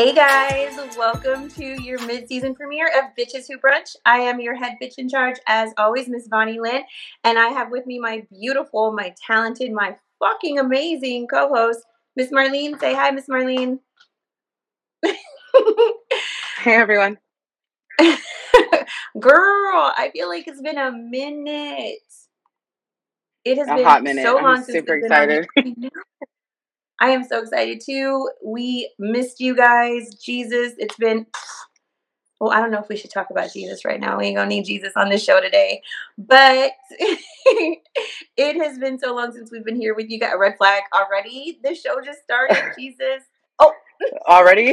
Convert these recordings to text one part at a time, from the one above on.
Hey guys, welcome to your mid-season premiere of Bitches Who Brunch. I am your head bitch in charge, as always, Miss Vonnie Lynn, and I have with me my beautiful, my talented, my fucking amazing co-host, Miss Marlene. Say hi, Miss Marlene. hey everyone. Girl, I feel like it's been a minute. It has a been hot minute. so I'm long super since on excited. I am so excited too. We missed you guys. Jesus, it's been. Well, I don't know if we should talk about Jesus right now. We ain't gonna need Jesus on this show today. But it has been so long since we've been here with you. Got a red flag already. The show just started. Jesus. Oh, Already?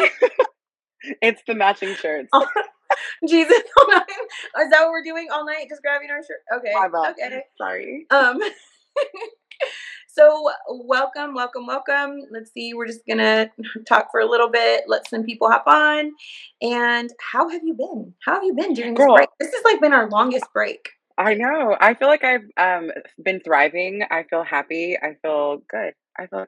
it's the matching shirts. Oh, Jesus. Is that what we're doing all night? Just grabbing our shirt? Okay. Okay. Sorry. Um, so welcome, welcome, welcome. Let's see. We're just gonna talk for a little bit. Let some people hop on. And how have you been? How have you been during this Girl. break? This has like been our longest break. I know. I feel like I've um been thriving. I feel happy. I feel good. I feel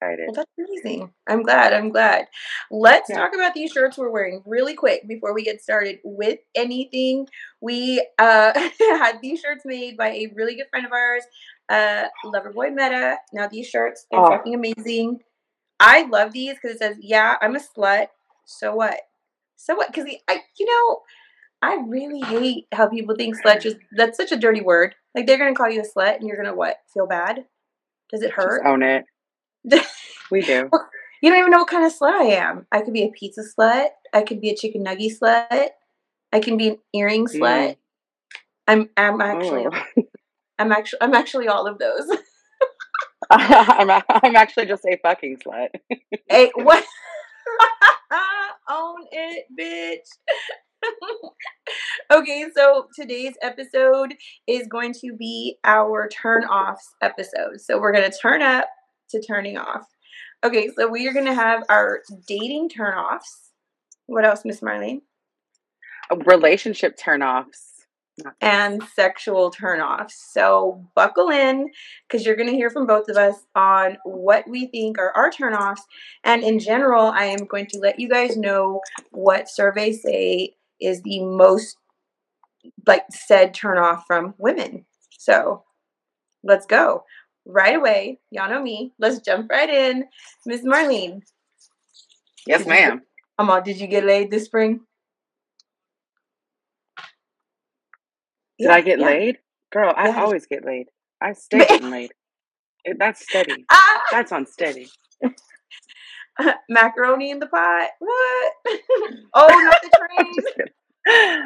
excited. Well, that's amazing. I'm glad. I'm glad. Let's Yeah. talk about these shirts we're wearing really quick before we get started with anything. We uh, had these shirts made by a really good friend of ours, uh, Loverboy Meta. Now these shirts, they're Oh. fucking amazing. I love these because it says, "Yeah, I'm a slut." So what? So what? Because I, you know, I really hate how people think slut just that's such a dirty word. Like they're gonna call you a slut, and you're gonna what? Feel bad? Does it Just hurt? own it. We do. You don't even know what kind of slut I am. I could be a pizza slut. I could be a chicken nugget slut. I can be an earring slut. Mm. I'm I'm actually Ooh. I'm actually I'm actually all of those. I'm, a- I'm actually just a fucking slut. hey, what? Own it, bitch. okay, so today's episode is going to be our turn offs episode. So we're gonna turn up to turning off. Okay, so we are gonna have our dating turn offs. What else, Miss Marlene? Relationship turnoffs. And sexual turnoffs. So buckle in because you're going to hear from both of us on what we think are our turnoffs. And in general, I am going to let you guys know what surveys say is the most like said turnoff from women. So let's go. Right away, y'all know me. Let's jump right in. Miss Marlene. Yes, ma'am. Come on, did you get laid this spring? Did I get yeah. laid? Girl, I Yeah. always get laid. I stay getting laid. That's steady. Ah! That's on steady. macaroni in the pot. What? oh, not the train.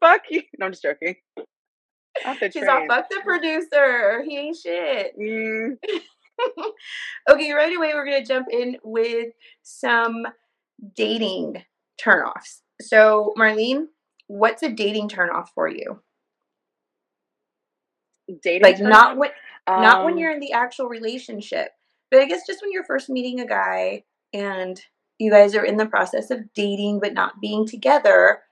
Fuck you. No, I'm just joking. Not the She's all fuck the producer. He ain't shit. Mm, okay, right away we're gonna jump in with some dating turnoffs. So, Marlene, what's a dating turnoff for you? dating Like turn not when not when Um, you're in the actual relationship, but I guess just when you're first meeting a guy and you guys are in the process of dating but not being together.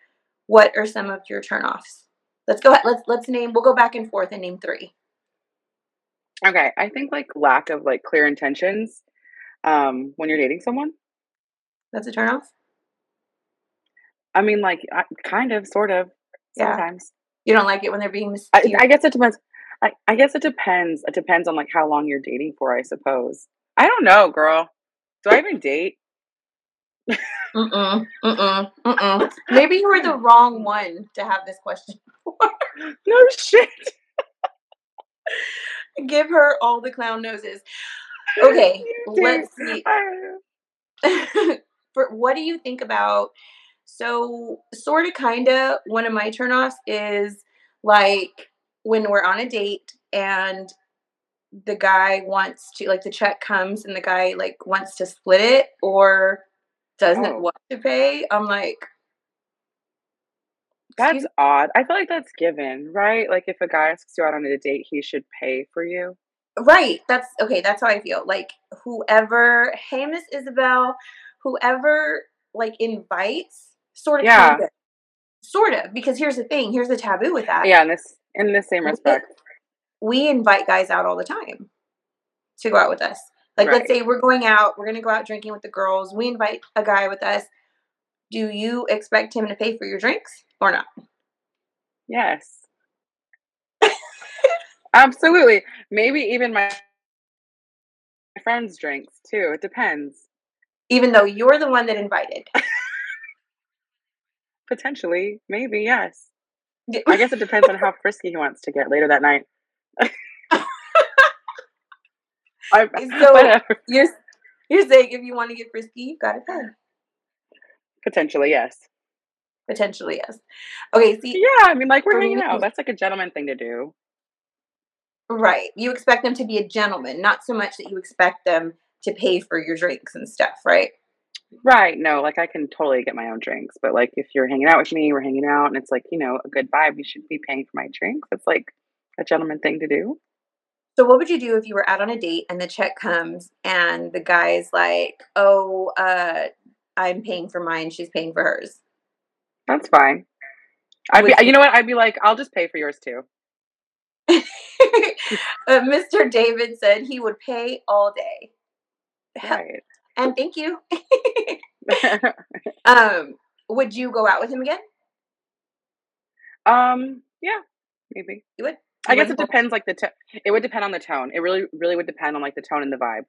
What are some of your turnoffs? Let's go. ahead. Let's let's name. We'll go back and forth and name three. Okay, I think like lack of like clear intentions um when you're dating someone. That's a turnoff. I mean like I, kind of sort of Yeah. sometimes. You don't like it when they're being I, mysterious. I guess it depends. I, I guess it depends. It depends on like how long you're dating for, I suppose. I don't know, girl. Do I even date? Mm-mm, mm-mm, mm-mm. Maybe you were the wrong one to have this question. For. no shit. Give her all the clown noses. Okay, let's see. For what do you think about? So, sort of, kind of. One of my turnoffs is like when we're on a date and the guy wants to like the check comes and the guy like wants to split it or doesn't Oh. want to pay. I'm like, That's odd. I feel like that's given, right? Like if a guy asks you out on a date, he should pay for you. Right. That's okay. That's how I feel. Like whoever, hey Miss Isabel, whoever like invites, sort of, Yeah. kind of, sort of. Because here's the thing. Here's the taboo with that. Yeah, in this in the same respect. We invite guys out all the time to go out with us. Like, Right. let's say we're going out, we're going to go out drinking with the girls. We invite a guy with us. Do you expect him to pay for your drinks or not? Yes. Absolutely. Maybe even my my friends' drinks too. It depends. Even though you're the one that invited. Potentially. Maybe, yes. I guess it depends on how frisky he wants to get later that night. I, So- whatever. you're you're saying if you want to get frisky, you've got to pay. Potentially, yes. Potentially, yes. Okay, see, Yeah, I mean, like we're hanging out. That's like a gentleman thing to do. right. You expect them to be a gentleman, not so much that you expect them to pay for your drinks and stuff, right? Right. No, like I can totally get my own drinks, but like if you're hanging out with me, we're hanging out, and it's like you know a good vibe. You should be paying for my drinks. It's like a gentleman thing to do. So what would you do if you were out on a date and the check comes and the guy's like, "Oh, uh, I'm paying for mine, she's paying for hers." That's fine. I'd be, you- you know what? I'd be like, I'll just pay for yours too. uh, Mr. David said he would pay all day. Right. And thank you. um, would you go out with him again? um. Yeah. Maybe. You would. I guess it depends. Like the to- it would depend on the tone. It really, really would depend on like the tone and the vibe.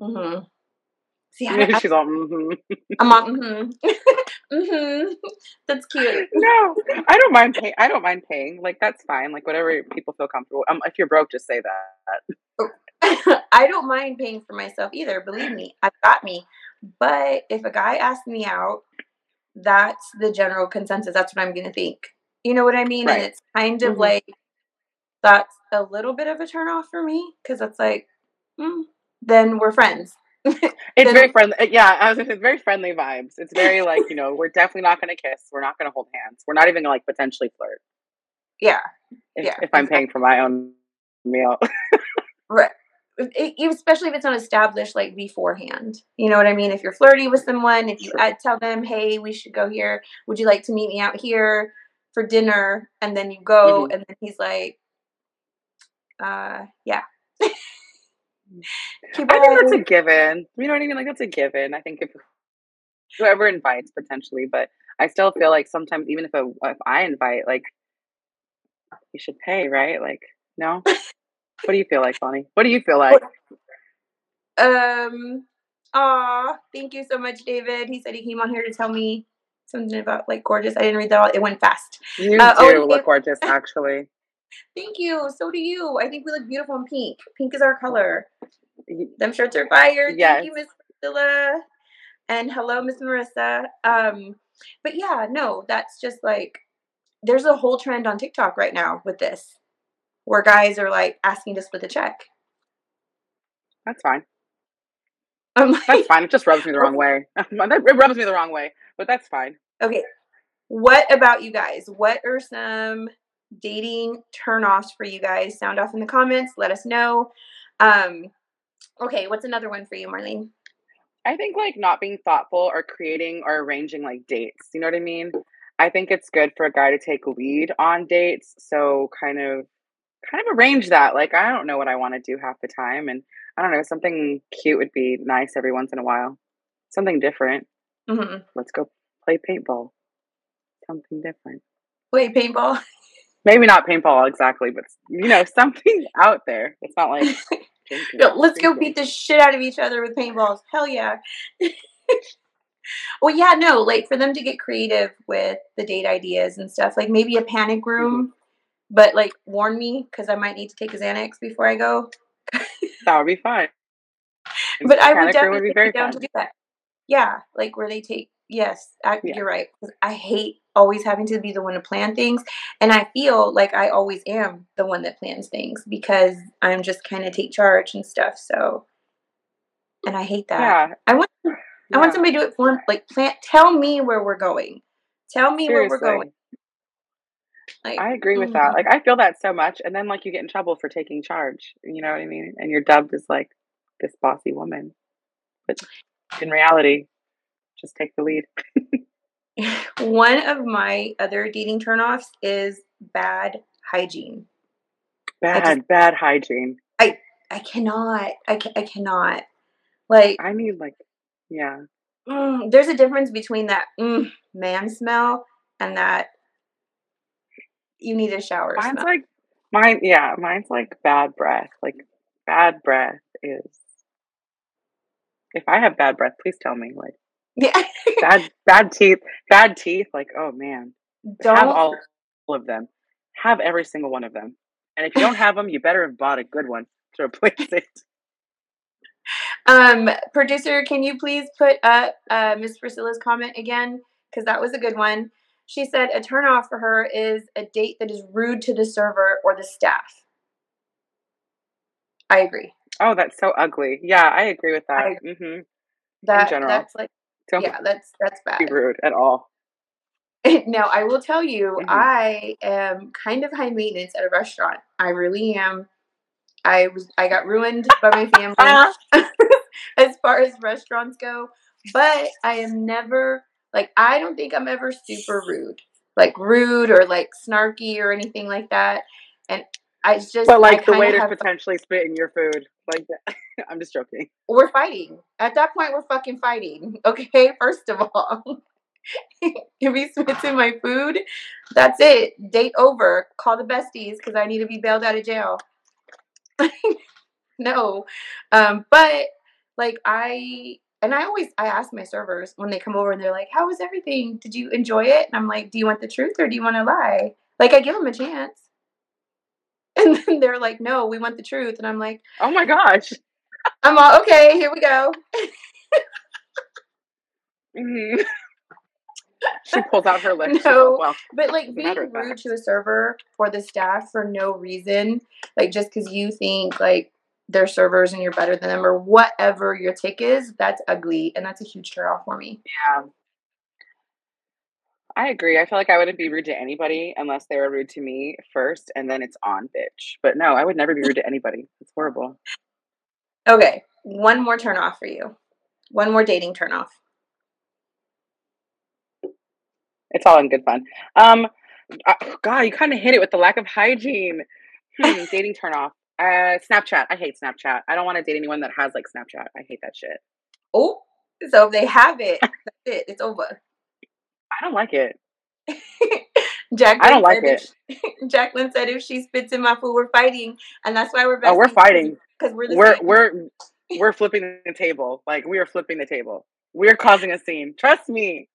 Mhm. See, I, I, She's all. hmm I'm on. Mm-hmm. mm-hmm. That's cute. No, I don't mind paying. I don't mind paying. Like that's fine. Like whatever people feel comfortable. Um, if you're broke, just say that. I don't mind paying for myself either. Believe me, I've got me. But if a guy asks me out, that's the general consensus. That's what I'm going to think. You know what I mean? Right. And it's kind of Mhm. like that's a little bit of a turn off for me because it's like, mm, then we're friends. It's very friendly. uh, Yeah, I was. gonna say, It's very friendly vibes. It's very like you know we're definitely not going to kiss. We're not going to hold hands. We're not even going to like potentially flirt. Yeah, If, Yeah, if I'm paying for my own meal. right. It, especially if it's not established like beforehand. You know what I mean? If you're flirty with someone, if you Sure. Tell them, "Hey, we should go here. Would you like to meet me out here for dinner?" And then you go, Mhm. and then he's like, "Uh, yeah." Keep I think that's a given. You know what I mean? Like that's a given. I think if whoever invites potentially, but I still feel like sometimes even if a, if I invite, like you should pay, right? Like no. What do you feel like, Vonnie? What do you feel like? Um. Aw, thank you so much, David. He said he came on here to tell me something about like gorgeous. I didn't read that all. It went fast. You Uh, do oh, look if- gorgeous, actually. Thank you. So do you. I think we look beautiful in pink. Pink is our color. Them shirts are fire. Yes. Thank you, Miss Priscilla. And hello, Miss Marissa. Um, but yeah, no, that's just like there's a whole trend on TikTok right now with this, where guys are like asking to split the check. That's fine. I'm like, That's fine. It just rubs me the wrong way. it rubs me the wrong way, but that's fine. okay. What about you guys? What are some dating turnoffs for you guys? Sound off in the comments. Let us know. Um, okay, what's another one for you, Marlene? I think like not being thoughtful or creating or arranging like dates. You know what I mean? I think it's good for a guy to take lead on dates. So kind of kind of arrange that. Like I don't know what I want to do half the time and I don't know, something cute would be nice every once in a while. Something different. hmm Let's go play paintball. Something different. Wait, paintball. Maybe not paintball exactly, but you know, something out there. It's not like No, let's go beat the shit out of each other with paintballs. Hell yeah. well, yeah, no, like for them to get creative with the date ideas and stuff, like maybe a panic room, but like warn me because I might need to take a Xanax before I go. That would be fun. But I would definitely would be very down fun. to do that. Yeah, like where they take. Yes, I, Yeah. you're right. I hate always having to be the one to plan things, and I feel like I always am the one that plans things because I'm just kind of take charge and stuff. So, and I hate that. Yeah. I want I want somebody to do it for me. like plan. Tell me where we're going. Tell me where we're going. Like I agree with that. Like I feel that so much, and then like you get in trouble for taking charge. You know what I mean? And you're dubbed as like this bossy woman, but in reality, just take the lead. One of my other dating turnoffs is bad hygiene. Bad, just- bad hygiene. I I cannot. I, ca- I cannot. Like, I need like, yeah. mm, there's a difference between that mm, man smell and that you need a shower Mine's smell. like, mine, yeah, mine's like bad breath. Like, bad breath is. If I have bad breath, please tell me. Like, yeah. bad, bad teeth, bad teeth. Like, oh man, Don't have all of them. Have every single one of them. And if you don't have them, you better have bought a good one to replace it. Um, producer, can you please put up uh, Miss Priscilla's comment again? Because that was a good one. She said a turnoff for her is a date that is rude to the server or the staff. I agree. Oh, that's so ugly. Yeah, I agree with that. I- hmm That general. that's like Don't yeah, that's that's bad. be rude at all. now I will tell you, Mhm. I am kind of high maintenance at a restaurant. I really am. I was I got ruined by my family. as far as restaurants go. But I am never like I don't think I'm ever super rude, like rude or like snarky or anything like that. And I just But I like the kinda potentially spit in your food. Like I'm just joking. we're fighting. At that point, we're fucking fighting. Okay, first of all. if he spits in my food, that's it. Date over. Call the besties because I need to be bailed out of jail. no, um, but like I and I always I ask my servers when they come over and they're like, "How was everything? Did you enjoy it?" And I'm like, "Do you want the truth or do you want to lie?" Like I give them a chance, and then they're like, "No, we want the truth," and I'm like, Oh my gosh. "I'm all okay. Here we go." hmm she pulls out her list. No. well, But like being rude to a server or the staff for no reason, like just because you think like they're servers and you're better than them or whatever your tick is, that's ugly and that's a huge turn off for me. yeah. I agree. I feel like I wouldn't be rude to anybody unless they were rude to me first, and then it's on, bitch. But no, I would never be rude to anybody. It's horrible. Okay, one more turn off for you. One more dating turn off. It's all in good fun. Um, God, you kind of hit it with the lack of hygiene. Hmm, dating turn off. Uh, Snapchat. I hate Snapchat. I don't want to date anyone that has like Snapchat. I hate that shit. Oh, so if they have it, that's it. It's over. I don't like it. Jacqueline I don't like it. She, Jacqueline said if she spits in my food, we're fighting, and that's why we're Oh, we're fighting. because we're the We're same. we're we're flipping the table. Like we are flipping the table. We're causing a scene. Trust me.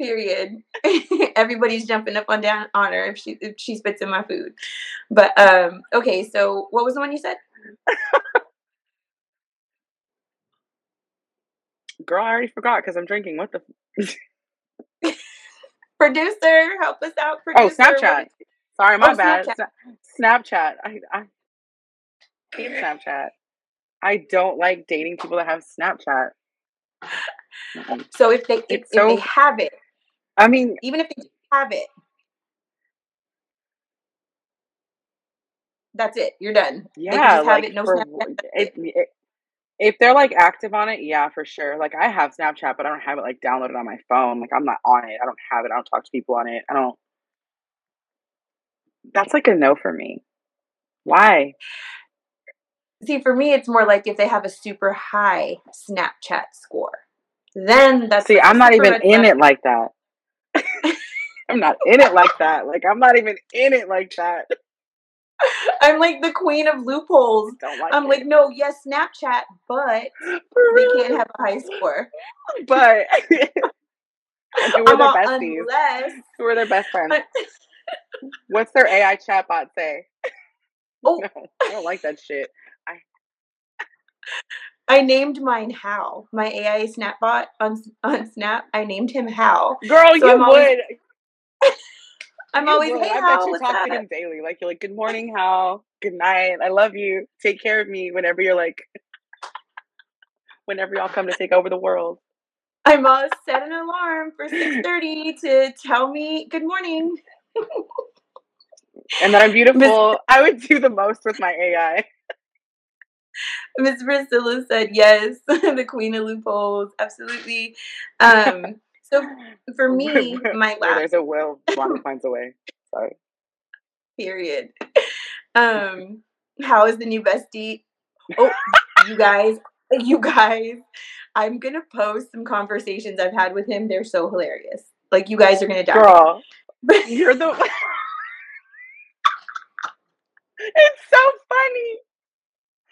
Period. Everybody's jumping up on down on her if she if she spits in my food. But um okay, so what was the one you said? Girl, I already forgot because I'm drinking. What the? F- Producer, help us out. oh, Producer. What Snapchat. Sorry, my Oh, bad. Snapchat. Sna- Snapchat. I I hate Snapchat. I don't like dating people that have Snapchat. So if they if, It's if they have it, I mean, even if they have it, that's it. You're done. Yeah, have like it, no for, if, if if they're like active on it, yeah, for sure. Like I have Snapchat, but I don't have it like downloaded on my phone. Like I'm not on it. I don't have it. I don't talk to people on it. I don't. That's like a no for me. Why? See, for me, it's more like if they have a super high Snapchat score, then that's See, like I'm not even in flag. it like that. I'm not in it like that. Like I'm not even in it like that. I'm like the queen of loopholes. Like I'm it. like, no, yes, Snapchat, but we can't have a high score. but who are their besties? unless Who are their best friends? What's their AI chatbot say? Oh. No, I don't like that shit. I named mine Hal. My AI Snapbot on on Snap, I named him Hal. Girl, So you I'm always- would. I'm You always, would. hey I Hal, you talk up? to him daily. Like you're like, good morning, Hal. Good night. I love you. Take care of me. Whenever you're like, whenever y'all come to take over the world. I must set an alarm for 6:30 to tell me good morning. And that I'm beautiful. I would do the most with my AI. Miss Priscilla said yes, the queen of loopholes, absolutely. Um, so for me, my last there's a will, Vonnie finds a way. Sorry. period. Um, how is the new bestie? Oh, you guys, you guys, I'm gonna post some conversations I've had with him. They're so hilarious. Like you guys are gonna die. Girl, you're the. it's so funny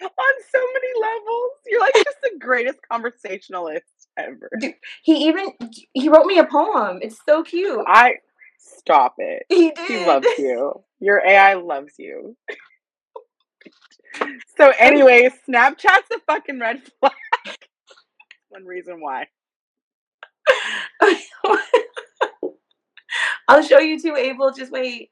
on so many levels. You're like just the greatest conversationalist ever. Dude, he even he wrote me a poem. It's so cute. I stop it. He did. He loves you. Your AI loves you. So anyway, Snapchat's a fucking red flag. One reason why. I'll show you too, Abel. Just wait.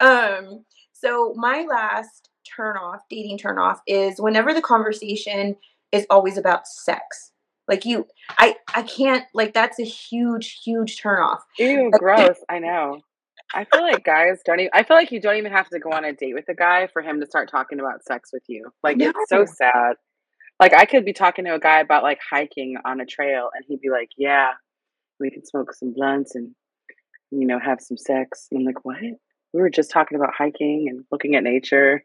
Um, so my last turn off, dating turn off, is whenever the conversation is always about sex. Like you, I, I can't. Like that's a huge, huge turn off. Ew, gross. I know. I feel like guys don't even. I feel like you don't even have to go on a date with a guy for him to start talking about sex with you. Like No. it's so sad. Like I could be talking to a guy about like hiking on a trail, and he'd be like, "Yeah, we can smoke some blunts and you know have some sex." And I'm like, "What? We were just talking about hiking and looking at nature.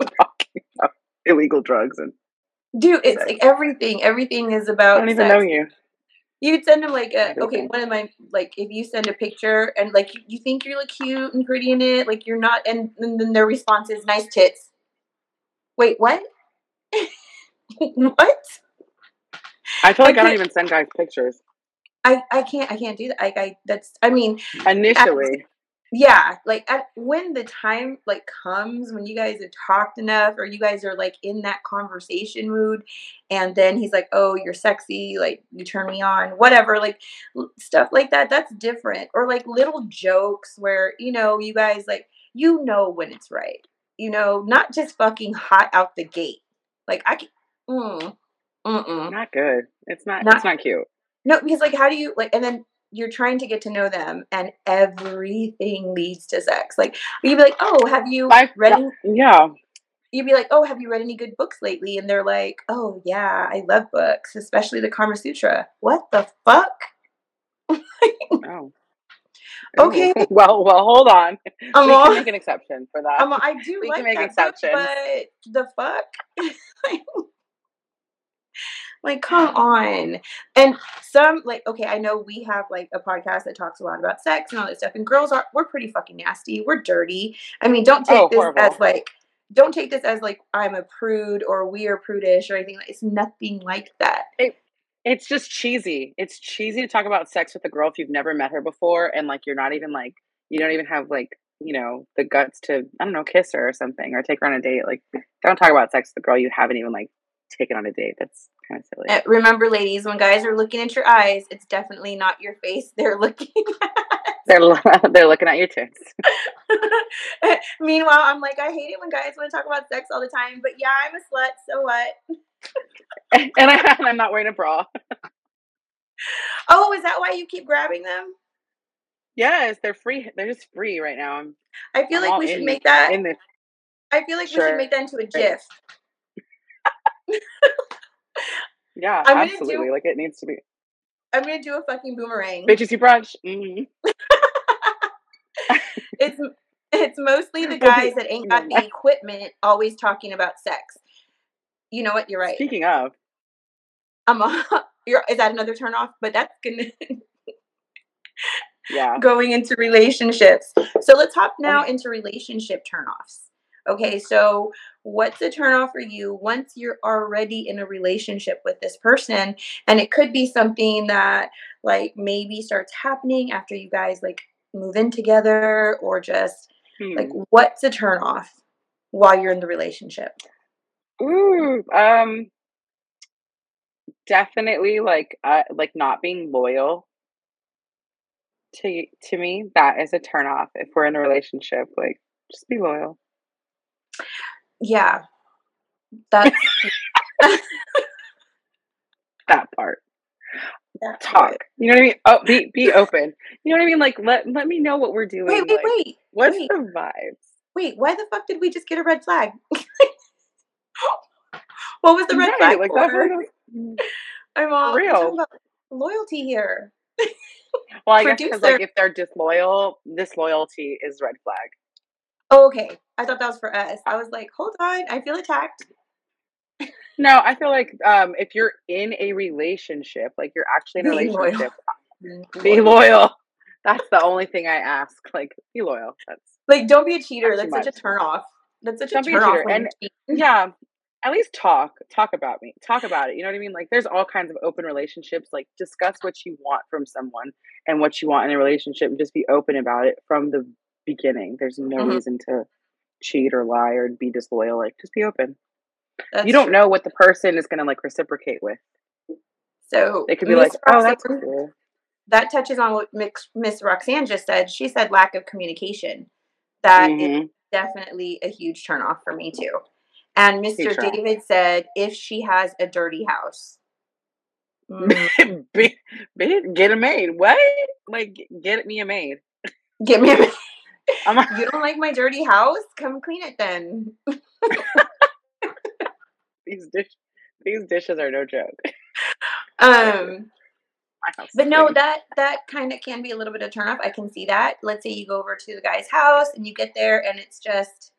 Talking about illegal drugs, and Dude, it's Sex. like everything. Everything is I about don't even sex. know you." You'd send him like a okay. One of my like if you send a picture and like you, you think you look cute and pretty in it, like you're not, and, and then their response is nice tits. Wait, what? what? I feel like I don't can't- even send guys pictures I I can't I can't do that. Like I that's I mean initially. Yeah like at, when the time like comes when you guys have talked enough or you guys are like in that conversation mood and then he's like oh you're sexy like you turn me on whatever like stuff like that that's different or like little jokes where you know you guys like you know when it's right you know not just fucking hot out the gate like i can mm, mm-mm. Not good. It's not. Not- it's not cute. No, because like how do you like and then you're trying to get to know them and everything leads to sex. Like you'd be like, Oh, have you I- read Yeah. you'd be like, Oh, have you read any good books lately? And they're like, Oh yeah, I love books, especially the Kama Sutra. What the fuck? Oh. Okay. Well, well, hold on. I'm we can make an exception for that. Um, I do We like can make that book, but the fuck? like, come on. And some like, okay, I know we have like a podcast that talks a lot about sex and all that stuff, and girls are we're pretty fucking nasty. We're dirty. I mean, don't take Oh, this horrible. as like don't take this as like I'm a prude or we are prudish or anything. It's nothing like that. it's just cheesy. It's cheesy to talk about sex with a girl if you've never met her before and like you're not even like you don't even have like you know the guts to I don't know kiss her or something or take her on a date. Like don't talk about sex with a girl you haven't even like taken on a date. That's kind of silly. Uh, remember, ladies, when guys are looking at your eyes, it's definitely not your face they're looking at. They're they're looking at your tits. Meanwhile, I'm like, I hate it when guys want to talk about sex all the time, but yeah, I'm a slut, so what? and I and I'm not wearing a bra. Oh, is that why you keep grabbing them? Yes, they're free. They're just free right now. I'm I feel I'm like we should make that. I feel like we should make that into a GIF. Yeah, I'm gonna do- absolutely. Like it needs to be. I'm gonna do a fucking boomerang. Bitches, you brunch. hmm It's it's mostly the guys that ain't got the equipment always talking about sex. You know what? You're right. Speaking of, I'm a, you're, is that another turn off? But that's gonna yeah. going into relationships. So let's hop now Okay. into relationship turnoffs. Okay, so what's a turnoff for you once you're already in a relationship with this person? And it could be something that like maybe starts happening after you guys like move in together or just Hmm. like what's a turnoff while you're in the relationship? Ooh, um, definitely like uh, like not being loyal to to me. That is a turn off. If we're in a relationship, like just be loyal. Yeah. That's That part. that's Talk. it. You know what I mean? Oh, be be open. You know what I mean? Like let let me know what we're doing. Wait, wait, like, wait. What's wait. the vibes? Wait, why the fuck did we just get a red flag? what was the red Right, flag like for? that part mm, I'm all For we're talking real. about loyalty here. Well, I guess because like if they're disloyal, disloyalty is red flag. Okay. I thought that was for us. I was like, hold on, I feel attacked. No, I feel like um, if you're in a relationship, like you're actually in a Be relationship, Be be loyal. loyal. That's the only thing I ask. Like, be loyal. That's Like, don't be a cheater. That's such a turn off. That's such Don't a turn off. cheater. And- yeah. At least talk. Talk about me. Talk about it. You know what I mean? Like, there's all kinds of open relationships. Like, discuss what you want from someone and what you want in a relationship, and just be open about it from the beginning. There's no Mhm. reason to cheat or lie or be disloyal. Like, just be open. That's you don't true. know what the person is gonna like reciprocate with. So They could be Miss like, "Oh, that's cool." that touches on what Miss Roxanne just said. She said lack of communication. That is Mhm. definitely a huge turnoff for me too. And Mr. David said if she has a dirty house. Mm, get a maid. What? Like, get me a maid. Get me a I'm You don't like my dirty house? Come clean it then. these dish these dishes are no joke. Um My house is But no, that that kind of can be a little bit of turn off. I can see that. Let's say you go over to the guy's house and you get there and it's just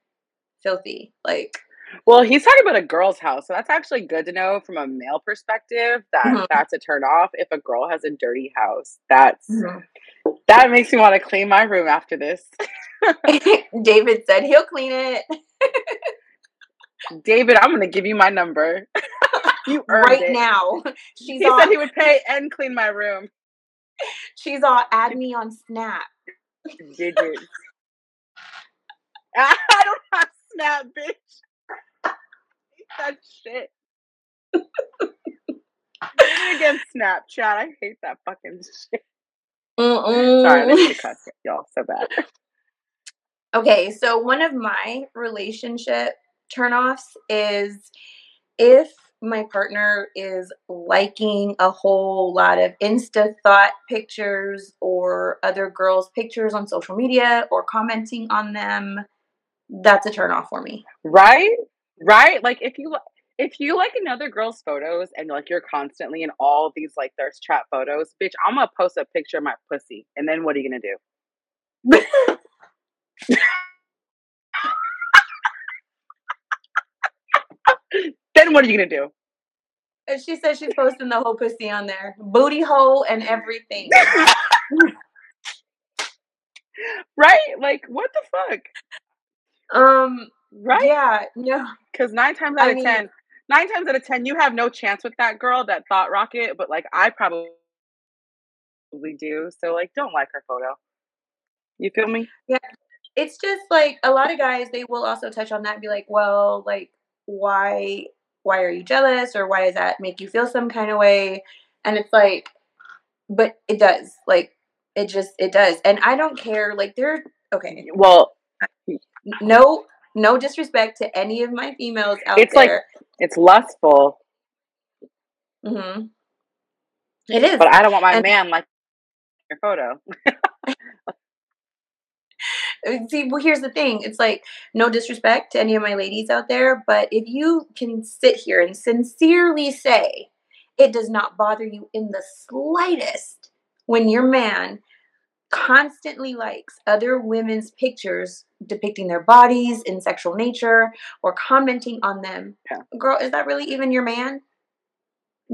filthy. Like Well, he's talking about a girl's house, so that's actually good to know from a male perspective. That Mhm. that's a turn off. If a girl has a dirty house, that's Mhm. that makes me want to clean my room after this. David said he'll clean it David, I'm gonna give you my number. you right it. now. She's He said he would pay and clean my room. she's all add me on Snap. Digits. I don't have Snap, bitch. That shit. Against Snapchat. I hate that fucking shit. Mm-mm. Sorry, I didn't cuss y'all so bad. Okay, so one of my relationship turnoffs is if my partner is liking a whole lot of Insta thought pictures or other girls' pictures on social media or commenting on them, that's a turnoff for me. Right? Right? Like if you if you like another girl's photos and like you're constantly in all these like thirst trap photos, bitch, I'm gonna post a picture of my pussy. And then what are you gonna do? Then what are you gonna do? And she says she's posting the whole pussy on there, booty hole and everything. right? Like what the fuck? Um, Right? yeah, no, Because nine times out I of mean- ten, nine times out of ten, you have no chance with that girl, that thought rocket. But like, I probably do. So like, don't like her photo. You feel me? Yeah. It's just like a lot of guys they will also touch on that and be like well like why why are you jealous or why does that make you feel some kind of way and it's like but it does like it just it does and i don't care like there okay Well, no no disrespect to any of my females out there. It's like- it's lustful, hmm it is but I don't want my And- man like your photo. See, well, here's the thing. It's like no disrespect to any of my ladies out there, but if you can sit here and sincerely say it does not bother you in the slightest when your man constantly likes other women's pictures depicting their bodies in sexual nature or commenting on them, Yeah. girl, is that really even your man?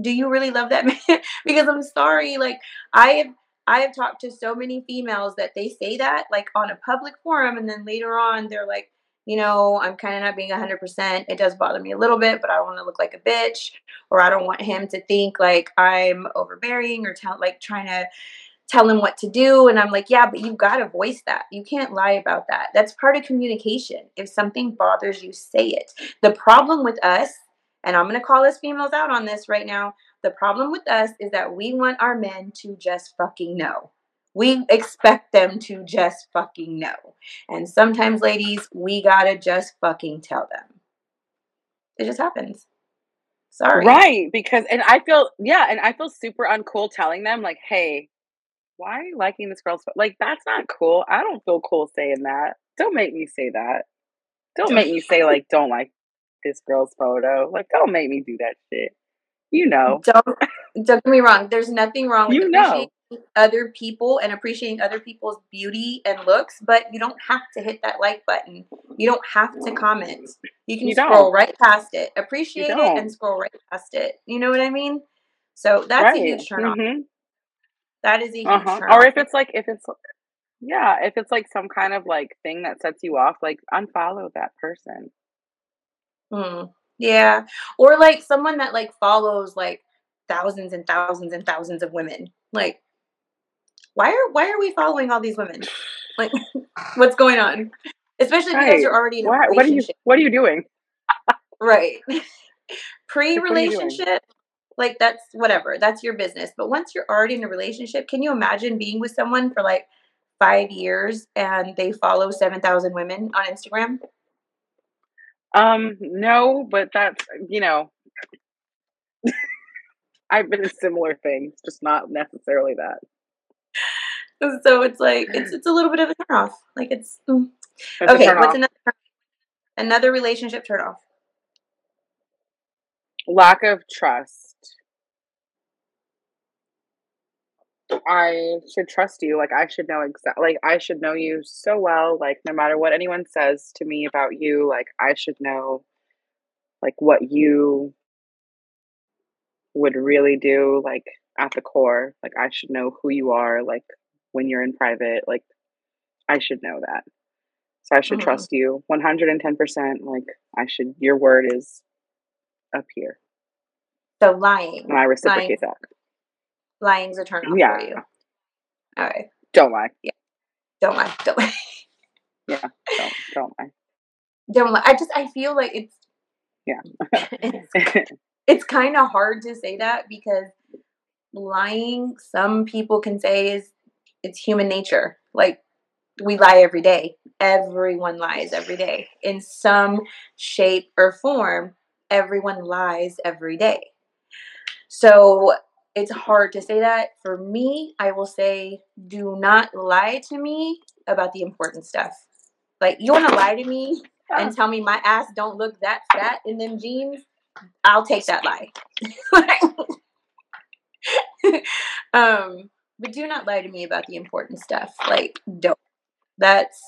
Do you really love that man? because I'm sorry, like I have I have talked to so many females that they say that like on a public forum, and then later on they're like, you know, I'm kind of not being 100%. It does bother me a little bit, but I don't want to look like a bitch, or I don't want him to think like I'm overbearing or tell like trying to tell him what to do. And I'm like, yeah, but you've got to voice that. You can't lie about that. That's part of communication. If something bothers you, say it. The problem with us, and I'm going to call us females out on this right now. The problem with us is that we want our men to just fucking know. We expect them to just fucking know. And sometimes, ladies, we gotta just fucking tell them. It just happens. Sorry. Right, because and I feel yeah, and I feel super uncool telling them like, "Hey, why are you liking this girl's pho-" like that's not cool. I don't feel cool saying that. Don't make me say that. Don't make me say like don't like this girl's photo. Like don't make me do that shit. You know. Don't don't get me wrong. There's nothing wrong with You know. appreciating other people and appreciating other people's beauty and looks, but you don't have to hit that like button. You don't have to comment. You can You scroll don't. right past it, appreciate it, and scroll right past it. You know what I mean? So that's a huge turn off. hmm That is a huge Uh-huh. Or if it's like if it's yeah, if it's like some kind of like thing that sets you off, like unfollow that person. Mm, yeah. Or like someone that like follows like thousands and thousands and thousands of women. Like why are why are we following all these women? Like what's going on? Especially if you're already in a What what are you what are you doing? Right. Like what are you doing? Pre-relationship, like that's whatever. That's your business. But once you're already in a relationship, can you imagine being with someone for like 5 years and they follow 7,000 women on Instagram? Um, no, but that's you know, I've been in similar things, just not necessarily that. So it's like it's it's a little bit of a turn off. Like it's mm. It's Okay, what's another another relationship turn off? Lack of trust. I should trust you. Like I should know exactly. Like I should know you so well. Like no matter what anyone says to me about you, like I should know, like what you would really do. Like at the core, like I should know who you are. Like when you're in private, like I should know that. So I should Mhm. trust you one hundred and ten percent. Like I should. Your word is up here, So lying. and I Lying reciprocate that. Lying's a turn off for Yeah. you. All right. Don't lie. Yeah. Don't lie. Don't lie. Yeah. Don't don't lie. Don't lie. I just I feel like it's Yeah. it's, it's kind of hard to say that because lying some people can say is it's human nature. Like we lie every day. Everyone lies every day in some shape or form. Everyone lies every day. So it's hard to say that. For me, I will say do not lie to me about the important stuff. Like you want to lie to me and tell me my ass don't look that fat in them jeans, I'll take that lie. um, but do not lie to me about the important stuff. Like don't. That's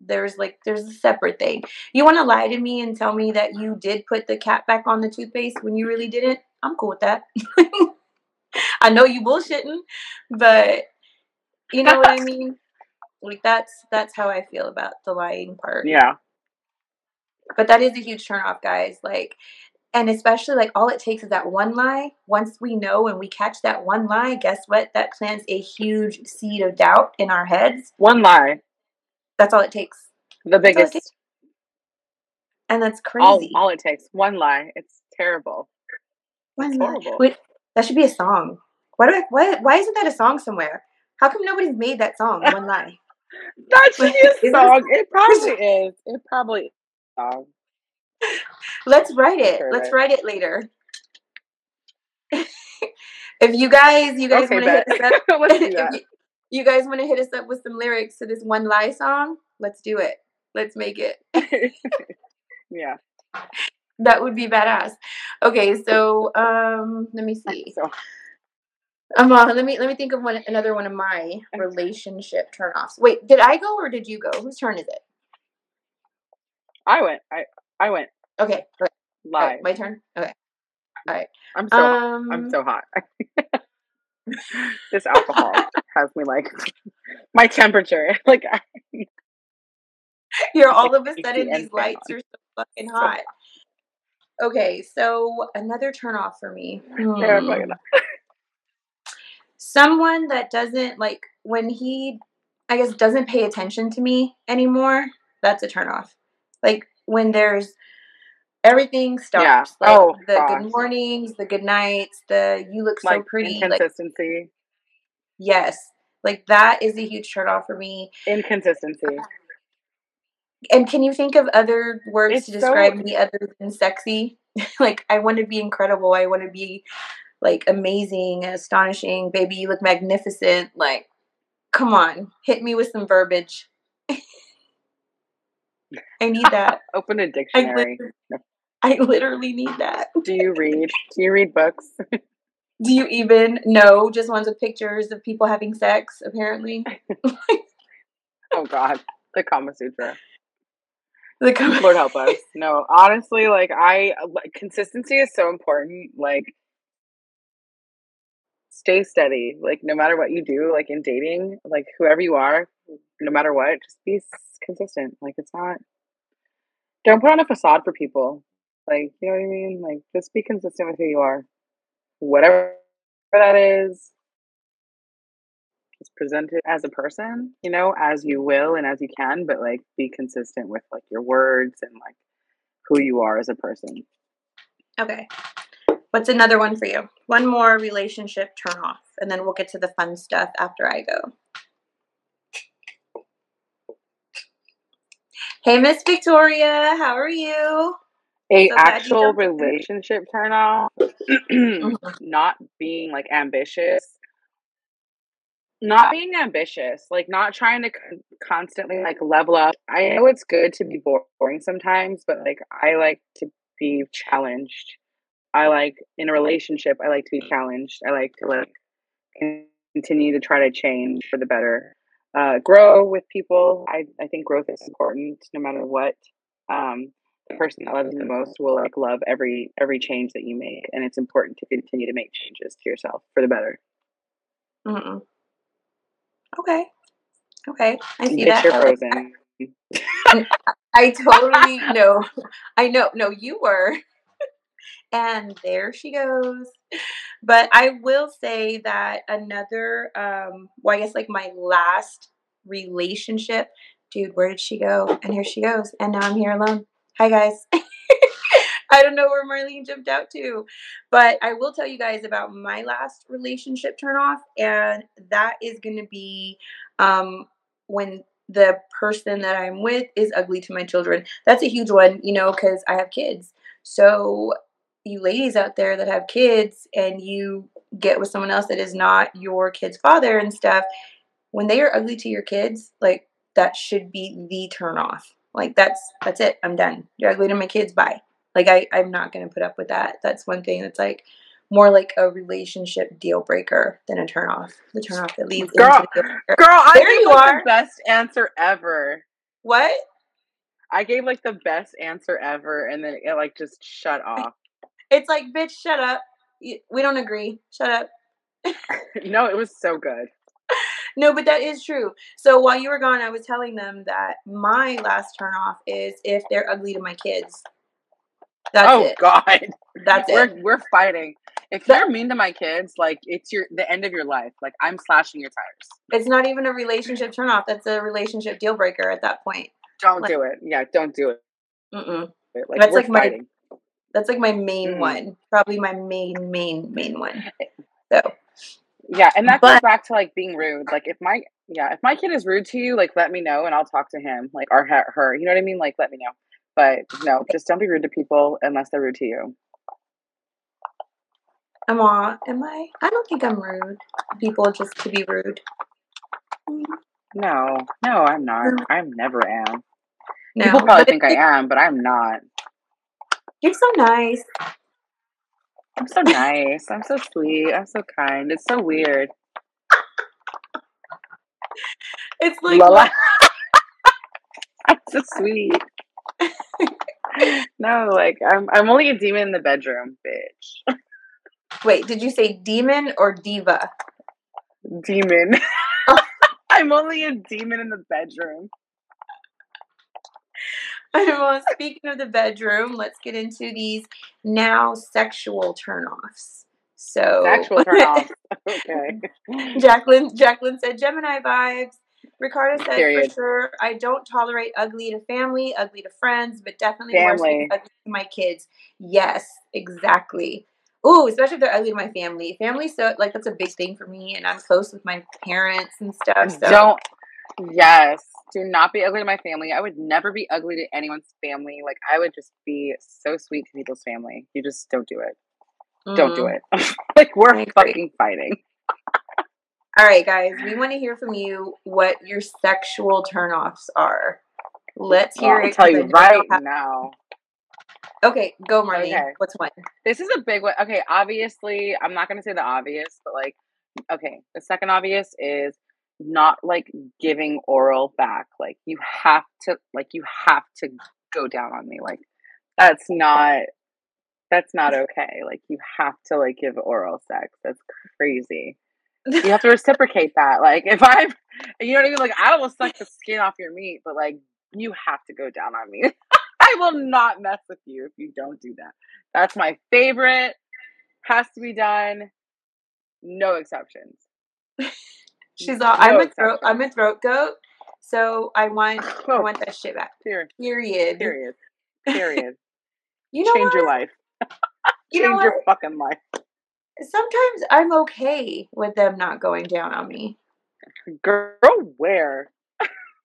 there's like there's a separate thing. You want to lie to me and tell me that you did put the cap back on the toothpaste when you really didn't? I'm cool with that. I know you bullshitting, but you know what I mean? Like that's that's how I feel about the lying part. yeah. But that is a huge turnoff, guys. Like, and especially like all it takes is that one lie. Once we know and we catch that one lie, guess what? That plants a huge seed of doubt in our heads. One lie. That's all it takes, The biggest. takes. and that's All, crazy. all it takes. One lie. It's terrible. one It's lie. Wait, that should be a song. Why do I? Why? Why isn't that a song somewhere? How come nobody's made that song? One lie. That should be a song. It probably is. It probably song. Let's write it. sure Let's write it later. if you guys, you guys Okay, want to hit us up, if you, you guys want to hit us up with some lyrics to this one lie song, let's do it. Let's make it. yeah. That would be badass. Okay, so um, let me see. So Um, uh, let me let me think of one another one of my relationship turnoffs. Wait, did I go or did you go? Whose turn is it? I went. I I went Okay, live. right, my turn. Okay. All right. I'm so Um, I'm so hot. this alcohol has me like my temperature. Like I, You're all of a sudden these lights on. are so fucking hot. Okay, so another turn off for me. Yeah, I'm like, Hmm. Someone that doesn't like when he I guess doesn't pay attention to me anymore, that's a turn off. Like when there's everything Yeah. stops. Like Oh, the gosh. good mornings, the good nights, the you look so like pretty. Like inconsistency. yes. Like that is a huge turn off for me. Inconsistency. And can you think of other words It's to so- describe me other than sexy? like I want to be incredible. I want to be like amazing, astonishing. Baby, you look magnificent. Like, come on, hit me with some verbiage. I need that. Open a dictionary. literally, I literally need that. Do you read? Do you read books? Do you even know just ones with pictures of people having sex? Apparently. oh God, the Kama Sutra. The Kama- Lord help us. No, honestly, like I like, consistency is so important. Like stay steady. Like no matter what you do, like in dating, like whoever you are, no matter what, just be consistent. Like it's not. Don't put on a facade for people. Like you know what I mean. Like just be consistent with who you are, whatever that is. Just present it as a person, you know, as you will and as you can, but like be consistent with like your words and like who you are as a person. Okay. What's another one for you? One more relationship turn off, and then we'll get to the fun stuff after I go. Hey, Miss Victoria, how are you? A So actual relationship turn off, Mhm. not being like ambitious, not being ambitious, like not trying to con- constantly like level up. I know it's good to be boring sometimes, but like I like to be challenged. I like in a relationship, I like to be challenged. I like to like continue to try to change for the better. Uh, grow with people. I, I think growth is important no matter what. Um, the person that loves you the most will like love every every change that you make, and it's important to continue to make changes to yourself for the better. Mm-mm. Okay. Okay. I see Bitch, that. you're I frozen. I totally know. I know. No, you were. And there she goes. But I will say that another, um, well, I guess like my last relationship, dude, where did she go? And here she goes. And now I'm here alone. Hi, guys. I don't know where Marlene jumped out to, but I will tell you guys about my last relationship turnoff, and that is going to be um, when the person that I'm with is ugly to my children. That's a huge one, you know, because I have kids. So, you ladies out there that have kids and you get with someone else that is not your kid's father and stuff, when they are ugly to your kids, like that should be the turn off. Like that's that's it. I'm done. You're ugly to my kids. Bye. Like I I'm not gonna put up with that. That's one thing that's like more like a relationship deal breaker than a turn off. The turn off that leads Girl, into the deal girl, I There gave you like are. the best answer ever. What? I gave like the best answer ever, and then it like just shut off. It's like bitch, shut up. We don't agree. Shut up. no, it was so good. No, but that is true. So while you were gone, I was telling them that my last turn off is if they're ugly to my kids. That's oh it. God, That's we're it. we're fighting. If That- you're mean to my kids, like it's your the end of your life. Like I'm slashing your tires. It's not even a relationship turn off. That's a relationship deal breaker at that point. Don't Like- do it. Yeah, don't do it. Mm-mm. Like That's we're like my- fighting. That's like my main Mm-mm. one. Probably my main, main, main one. So Yeah, and that goes back to like being rude. Like if my yeah, if my kid is rude to you, like let me know and I'll talk to him, like or her. her you know what I mean? Like let me know. But no, just don't be rude to people unless they're rude to you. am I? Am I? I don't think I'm rude. People just to be rude. No, no, I'm not. No. I never am. No, People probably think I am, but I'm not. You're so nice. I'm so nice. I'm so sweet. I'm so kind. It's so weird. It's like Lola. I'm so sweet. no, like I'm I'm only a demon in the bedroom, bitch. wait, did you say demon or diva? Demon. Oh. I'm only a demon in the bedroom. well, speaking of the bedroom, let's get into these now sexual turnoffs. So Sexual turn off. Okay. Jacqueline Jacqueline said Gemini vibes. Ricardo said Period. for sure I don't tolerate ugly to family, ugly to friends, but definitely Family. ugly to my kids. Yes, exactly. Ooh, especially if they're ugly to my family. Family so like that's a big thing for me and I'm close with my parents and stuff. Mm, so Don't. Yes. Do not be ugly to my family. I would never be ugly to anyone's family. Like I would just be so sweet to people's family. You just don't do it. Don't do mm. it. like we're fucking fighting. All right, guys, we want to hear from you what your sexual turnoffs are. Let's Well, hear I'll it. tell 'cause I you right how- now. Okay, go, Marlene. Okay. What's one? This is a big one. Okay, obviously, I'm not going to say the obvious, but like, okay, the second obvious is not like giving oral back. Like, you have to, like, you have to go down on me. Like, that's not, that's not okay. Like, you have to, like, give oral sex. That's crazy. You have to reciprocate that. Like, if I'm, you know what I mean? Like, I will suck the skin off your meat, but like, you have to go down on me. I will not mess with you if you don't do that. That's my favorite. Has to be done. No exceptions. She's all. I'm a throat. I'm a throat goat. So I want. I want that shit back. period. Period. Period. Period. You know Change what? your life. You Change your fucking life. Sometimes I'm okay with them not going down on me. Girl, where?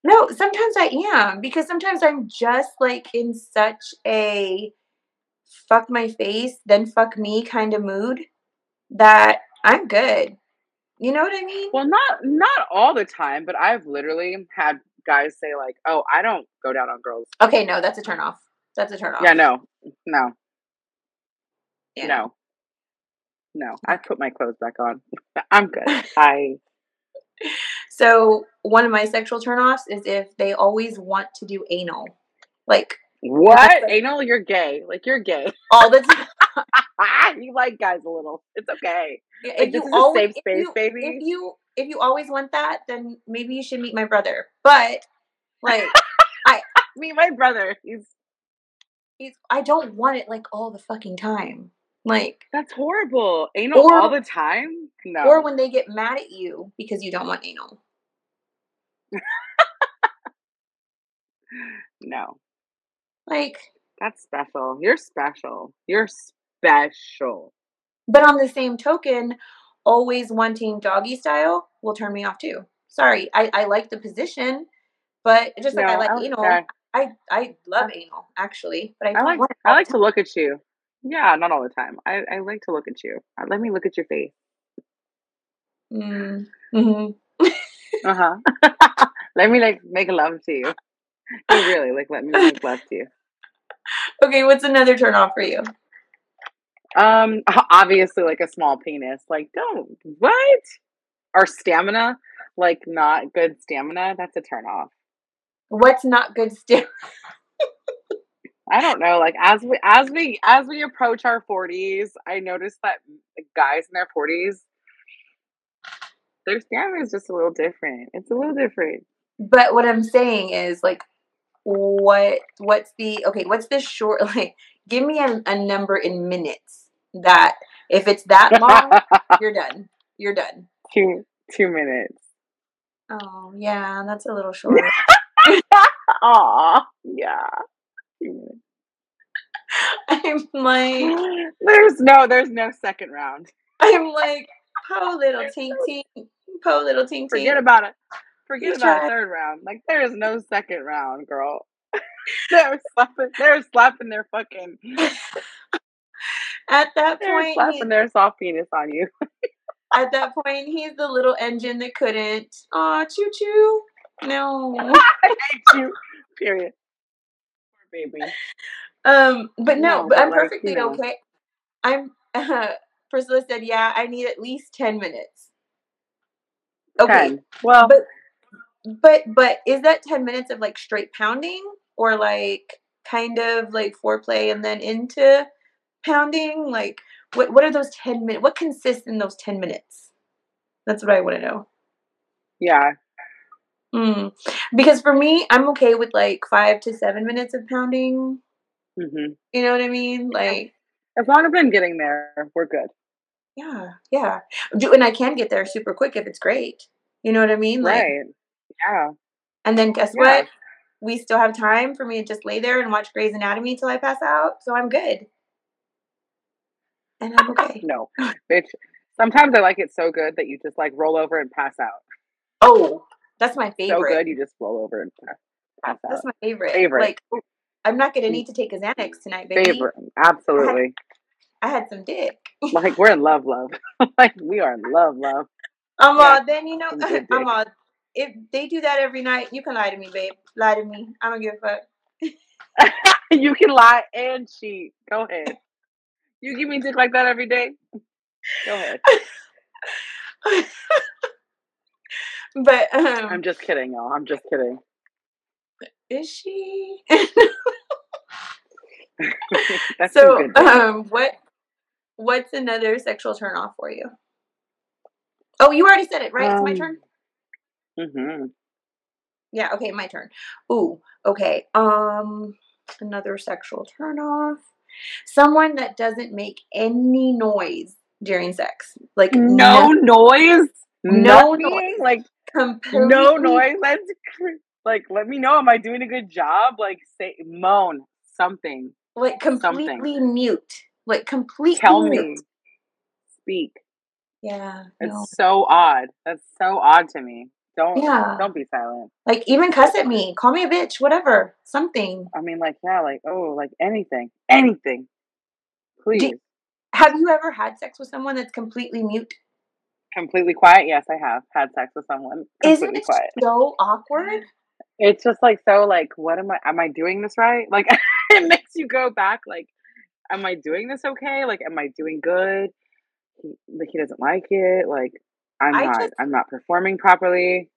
No, sometimes I am because sometimes I'm just like in such a fuck my face, then fuck me kind of mood that I'm good. You know what I mean? Well, not not all the time, but I've literally had guys say like, "Oh, I don't go down on girls." Okay, no, that's a turn off. That's a turn off. Yeah, no, no, Yeah. no, no. I put my clothes back on. I'm good. I So one of my sexual turnoffs is if they always want to do anal, like what? Anal, you're gay. Like you're gay. all the time. you like guys a little. It's okay. if this you is a always, safe if space, you- baby. If you if you always want that, then maybe you should meet my brother. But like, I meet my brother. He's he's, I don't want it like all the fucking time. Like, that's horrible. Anal Or- all the time. No. or when they get mad at you because you don't want anal. no, Like, that's special. You're special. You're special. but on the same token, always wanting doggy style will turn me off too. Sorry, I I like the position, but just like I like I- anal. I I love anal actually, but I I like I like to look at you. Yeah, not all the time. I, I like to look at you. Uh, Let me look at your face. Mm, mhm. Uh huh. let me like make love to you. No, really, like let me make love to you. Okay, what's another turn off for you? Um, obviously, like a small penis. Like, don't what? Or stamina, like not good stamina. That's a turn off. What's not good still? I don't know. Like as we as we as we approach our forties, I noticed that guys in their forties, their stamina is just a little different. It's a little different. But what I'm saying is like what what's the okay, what's the short like give me a, a number in minutes that if it's that long, you're done. You're done. two two minutes. Oh yeah, that's a little short. Aw, yeah. I'm like There's no there's no second round. I'm like po little tink tink po little tink tink. Forget about it. Forget You about tried. third round. Like there is no second round, girl. they're slapping they're slapping their fucking At that they're point, slapping he, their soft penis on you. at that point, he's the little engine that couldn't. Aw, choo choo. No. I hate you. Period. Poor baby. Um, but no, No, but I'm like, perfectly you know. okay. I'm. Uh, Priscilla said, "Yeah, I need at least ten minutes." Okay, Ten. Well, but but but is that ten minutes of like straight pounding or like kind of like foreplay and then into pounding? Like, what what are those ten minutes? What consists in those ten minutes? That's what I want to know. yeah. Mm. Because for me, I'm okay with like five to seven minutes of pounding. hmm You know what I mean? Like. As long as I'm getting there, we're good. Yeah, yeah. Do and I can get there super quick if it's great. You know what I mean? Like, Right. Yeah. and then guess Yeah. what? We still have time for me to just lay there and watch Grey's Anatomy till I pass out, so I'm good. And I'm okay. No. Bitch. Sometimes I like it so good that you just like roll over and pass out. oh, that's my favorite. So good you just roll over and pa- pass out. That's my favorite. Favorite. Like, I'm not gonna need to take a Xanax tonight, baby. Favorite. Absolutely. I had some dick. like we're in love, love. like we are in love, love. Um, Yeah, uh, then you know, I'm dick. If they do that every night, you can lie to me, babe. Lie to me. I don't give a fuck. you can lie and cheat. Go ahead. You give me dick like that every day. Go ahead. but um, I'm just kidding, y'all. I'm just kidding. is she? That's so, um, what what's another sexual turn off for you? Oh, you already said it, right? it's my Um, turn. Hmm Yeah, okay, my turn. Ooh, okay. Um, another sexual turn off. Someone that doesn't make any noise during sex, like No noise. No Nothing? noise. Like completely, no noise. That's like let me know. Am I doing a good job? Like say moan something. like completely mute, like completely Tell mute. me. Speak. Yeah, It's no. so odd. That's so odd to me. Don't Yeah. don't be silent. Like even cuss at me, call me a bitch, whatever, something. I mean, like yeah, like oh, like anything, anything. Please, Have you ever had sex with someone that's completely mute? completely quiet. Yes, I have had sex with someone Isn't it quiet. so awkward? It's just like so. Like, what am I? Am I doing this right? Like, it makes you go back. Like, am I doing this okay? Like, am I doing good? He, like, he doesn't like it. Like, I'm I not. just- I'm not performing properly.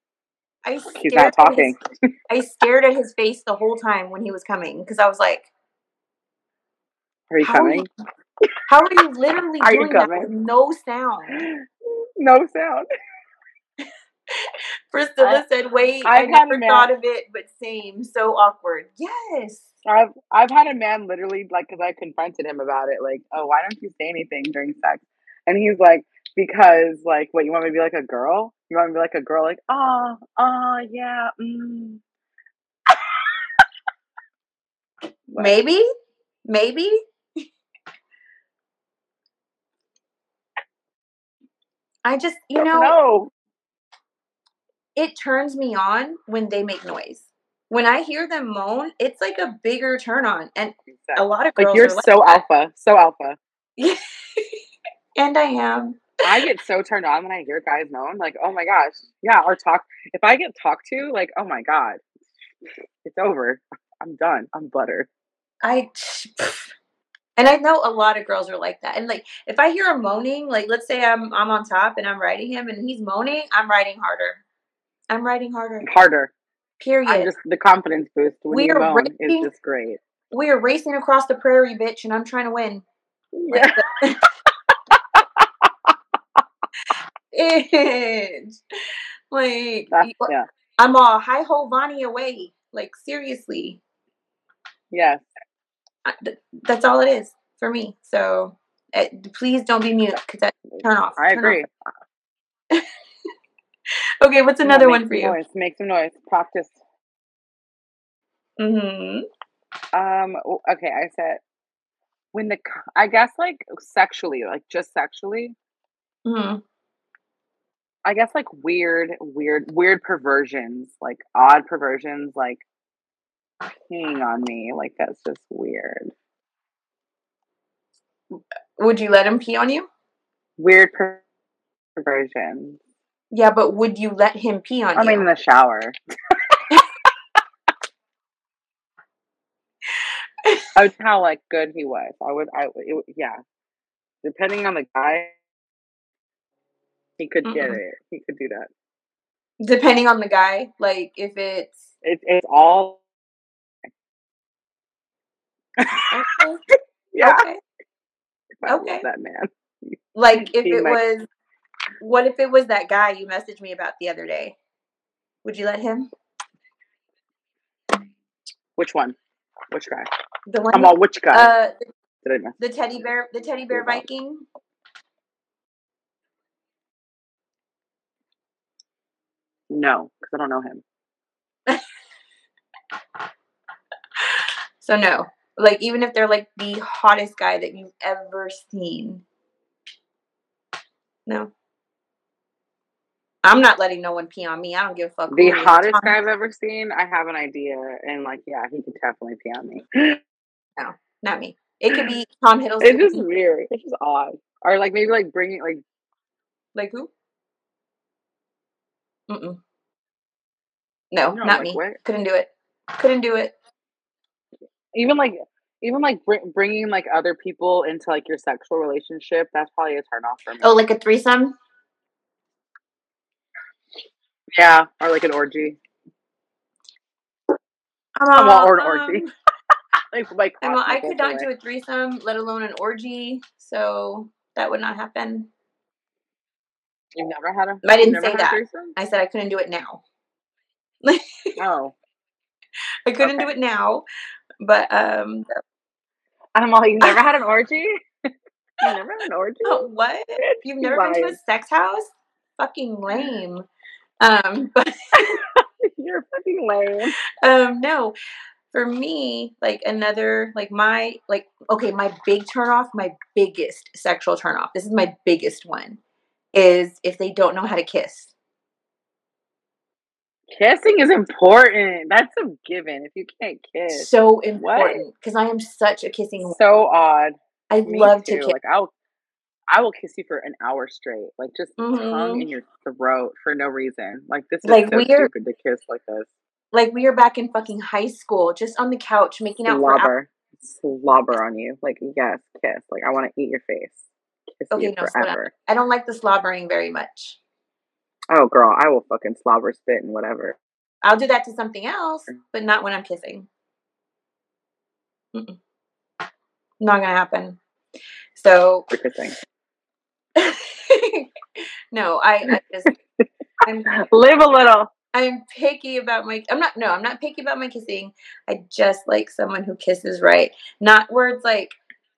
I He's not at his- talking. I stared at his face the whole time when he was coming because I was like, Are you How are you- coming? "How are you literally Are you doing that with no sound?" no sound. Priscilla said, "Wait, I've I never man- thought of it, but same, so awkward." Yes. I've I've had a man literally like because I confronted him about it like oh why don't you say anything during sex and he's like because like what you want me to be like a girl you want me to be like a girl like oh oh yeah mm. Maybe, maybe. I just, you know, no it turns me on when they make noise. When I hear them moan, it's like a bigger turn on, and a lot of girls like you're like so that. alpha so alpha and I am. I get so turned on when I hear guys moan like oh my gosh yeah or talk if I get talked to like oh my god it's over I'm done I'm butter I and I know a lot of girls are like that. And like if I hear him moaning, like let's say I'm I'm on top and I'm riding him and he's moaning, I'm riding harder. I'm riding harder. harder Period. I'm just the confidence boost when We you are moan is racing- just great we are racing across the prairie, bitch, and I'm trying to win. yeah. Bitch. like yeah. I'm all hi ho Vonnie away. Like seriously. Yes. I- th- that's all it is for me. So uh, please don't be mute because that turn off. I turn off. agree. Okay, what's another one for you? Noise. Make some noise. Practice. Mm-hmm. Um. Okay. I said when the I guess like sexually, like just sexually. hmm I guess like weird, weird, weird perversions, like odd perversions, like peeing on me. Like that's just weird. Would you let him pee on you? Weird per- perversions. Yeah, but would you let him pee on I you? mean, in the shower. I would how like good he was. I would. I it, would- yeah. Depending on the guy, he could get Mm-mm. it. He could do that. Depending on the guy, like if it's It's it's all. okay, Yeah. okay. If I love okay. that man. like if He it might- was, what if it was that guy you messaged me about the other day? Would you let him? Which one? Which guy? The one, I'm all which guy? uh, miss? the teddy bear, the teddy bear Viking. No, because I don't know him. So no, like even if they're like the hottest guy that you've ever seen. No. I'm not letting no one pee on me. I don't give a fuck. The who it is. hottest guy I've ever seen. I have an idea, and like, yeah, he could definitely pee on me. No, not me. It could be Tom Hiddleston. It's just weird. It's just odd. Or like maybe like bringing like like who? Mm-mm. No, No, not like me. what? Couldn't do it. Couldn't do it. even like even like br- bringing like other people into like your sexual relationship. That's probably a turn off for me. Oh, like a threesome. Yeah, or like an orgy. Um, well, or an orgy. like like I cross could not away. do a threesome, let alone an orgy. So that would not happen. You've never had a. I didn't say that. I said I couldn't do it now. Oh, I couldn't Okay. do it now, but um, I'm all. You never had an orgy? you never had an orgy? what? Bitch, You've you never been to a sex house? Fucking lame. Um, but You're fucking lame. um, no. For me, like another, like my, like okay, my big turn off, my biggest sexual turn off. This is my biggest one, is if they don't know how to kiss. Kissing is important. That's a given. If you can't kiss, So important because I am such a kissing. so odd. I Me love too. to kiss. Like I'll, I will kiss you for an hour straight. Like just tongue Mhm. in your throat for no reason. Like this is Like, so we are- stupid to kiss like this. Like we are back in fucking high school, just on the couch making out. Slobber, slobber on you. Like yes, kiss. Like I want to eat your face. Okay, no, forever. I don't like the slobbering very much. Oh girl, I will fucking slobber, spit, and whatever. I'll do that to something else, but not when I'm kissing. Mm-mm. Not gonna happen. So For kissing. no, I, I just I'm Live a little. I'm picky about my I'm not no, I'm not picky about my kissing. I just like someone who kisses right. Not words like,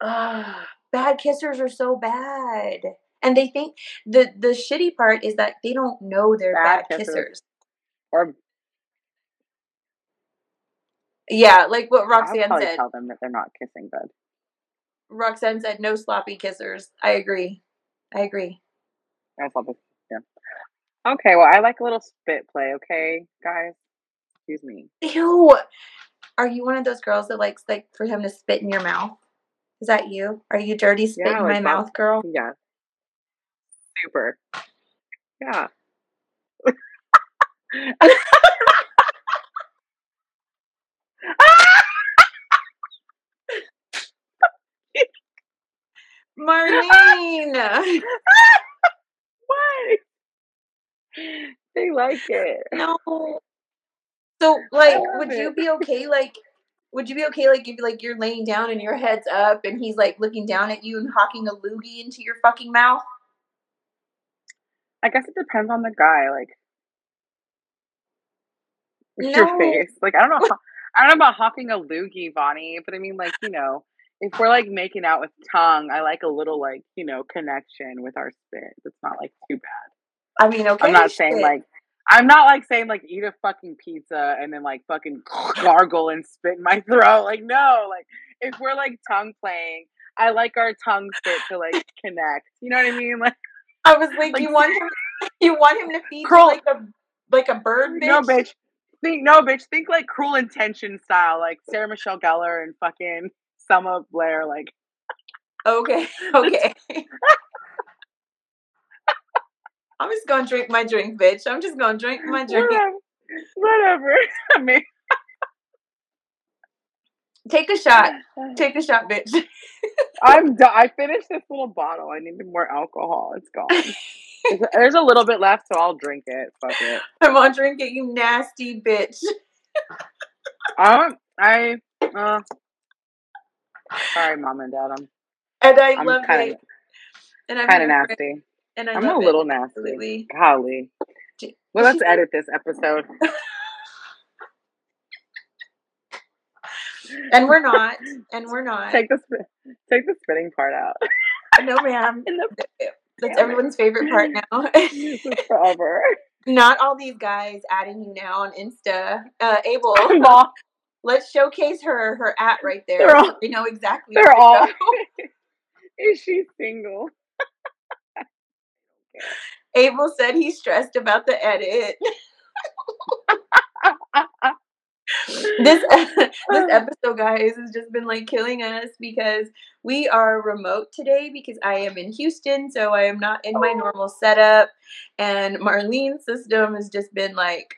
ah, bad kissers are so bad. And they think the the shitty part is that they don't know they're bad, Bad kissers. kissers. Or Yeah, like what I'll Roxanne said. tell them that they're not kissing good. Roxanne said no sloppy kissers. I agree. I agree. That's all. Yeah. Okay. Well, I like a little spit play. Okay, guys. Excuse me. Ew. Are you one of those girls that likes like for him to spit in your mouth? Is that you? Are you dirty spit Yeah, in my like mouth, girl? Yeah. Super. Yeah. Marlene. What? They like it. no. So like would you be okay like would you be okay like if like you're laying down and your head's up and he's like looking down at you and hawking a loogie into your fucking mouth? I guess it depends on the guy. Like, No. your face. Like, I don't know. How, I don't know about hawking a loogie, Vonnie, but I mean, like, you know, if we're like making out with tongue, I like a little like you know connection with our spit. It's not like too bad. I mean, okay. I'm not saying like. I'm not like saying like eat a fucking pizza and then like fucking gargle and spit in my throat. Like no, like if we're like tongue playing, I like our tongues fit to like connect. You know what I mean? Like I was like, like, you want him you want him to feed you like a like a bird bitch? No, bitch. Think no, bitch. Think like Cruel Intention style, like Sarah Michelle Gellar and fucking Selma Blair. Like, Okay, okay. I'm just gonna drink my drink, bitch. I'm just gonna drink my drink. whatever, whatever. I mean, Take a shot. Take a shot, bitch. I'm done. I finished this little bottle. I need more alcohol. It's gone. There's- a little bit left, so I'll drink it. Fuck it. I'm gonna drink it, you nasty bitch. Um, I. Uh, sorry, mom and dad. I'm. And I I'm love kind it. And I'm kind of nasty. And I I'm love a it. little nasty. Absolutely. Golly. J- Well, let's edit this episode. And we're not. And we're not. Take the sp- take the spitting part out. no, ma'am. In the That's everyone's favorite part now. forever. not all these guys adding you now on Insta. Uh, Abel, let's showcase her her at right there. All- we know exactly. they're all. is she single? Abel said he's stressed about the edit. this this episode, guys, has just been like killing us because we are remote today because I am in Houston, so I am not in my oh. normal setup, and Marlene's system has just been like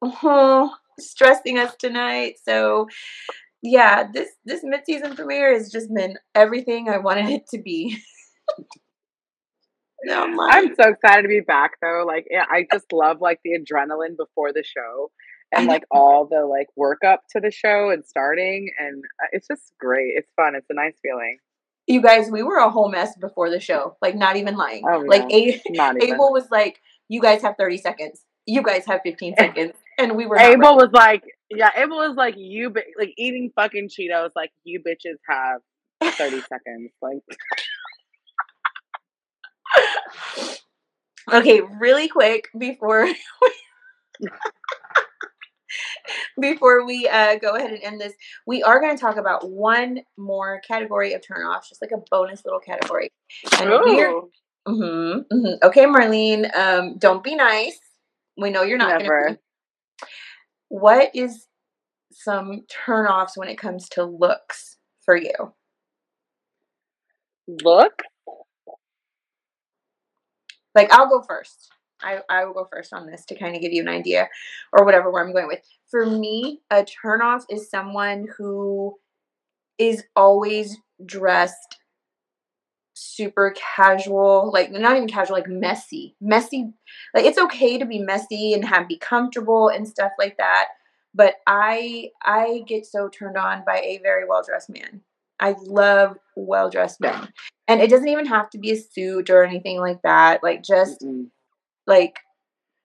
oh, stressing us tonight. So yeah, this this mid season premiere has just been everything I wanted it to be. no, I'm so excited to be back though. Like I just love like the adrenaline before the show and like all the like work up to the show and starting and uh, it's just great. It's fun. It's a nice feeling. You guys, we were a whole mess before the show. Like not even lying. Oh, like a- Abel was like, "You guys have 30 seconds. You guys have 15 seconds." And we were Abel was like, "Yeah." Abel was like, "You bi- like eating fucking Cheetos. Like you bitches have 30 seconds." Like. Okay, really quick before before we uh, go ahead and end this, we are going to talk about one more category of turnoffs, just like a bonus little category. And we're, mm-hmm, mm-hmm. okay, Marlene, um, don't be nice. We know you're not to. What is some turnoffs when it comes to looks for you? Look? Like, I'll go first. I, I will go first on this to kind of give you an idea or whatever where I'm going with. For me, a turnoff is someone who is always dressed super casual, like not even casual, like messy. Messy like it's okay to be messy and have be comfortable and stuff like that. But I I get so turned on by a very well dressed man. I love well dressed men. And it doesn't even have to be a suit or anything like that. Like just Mm-mm like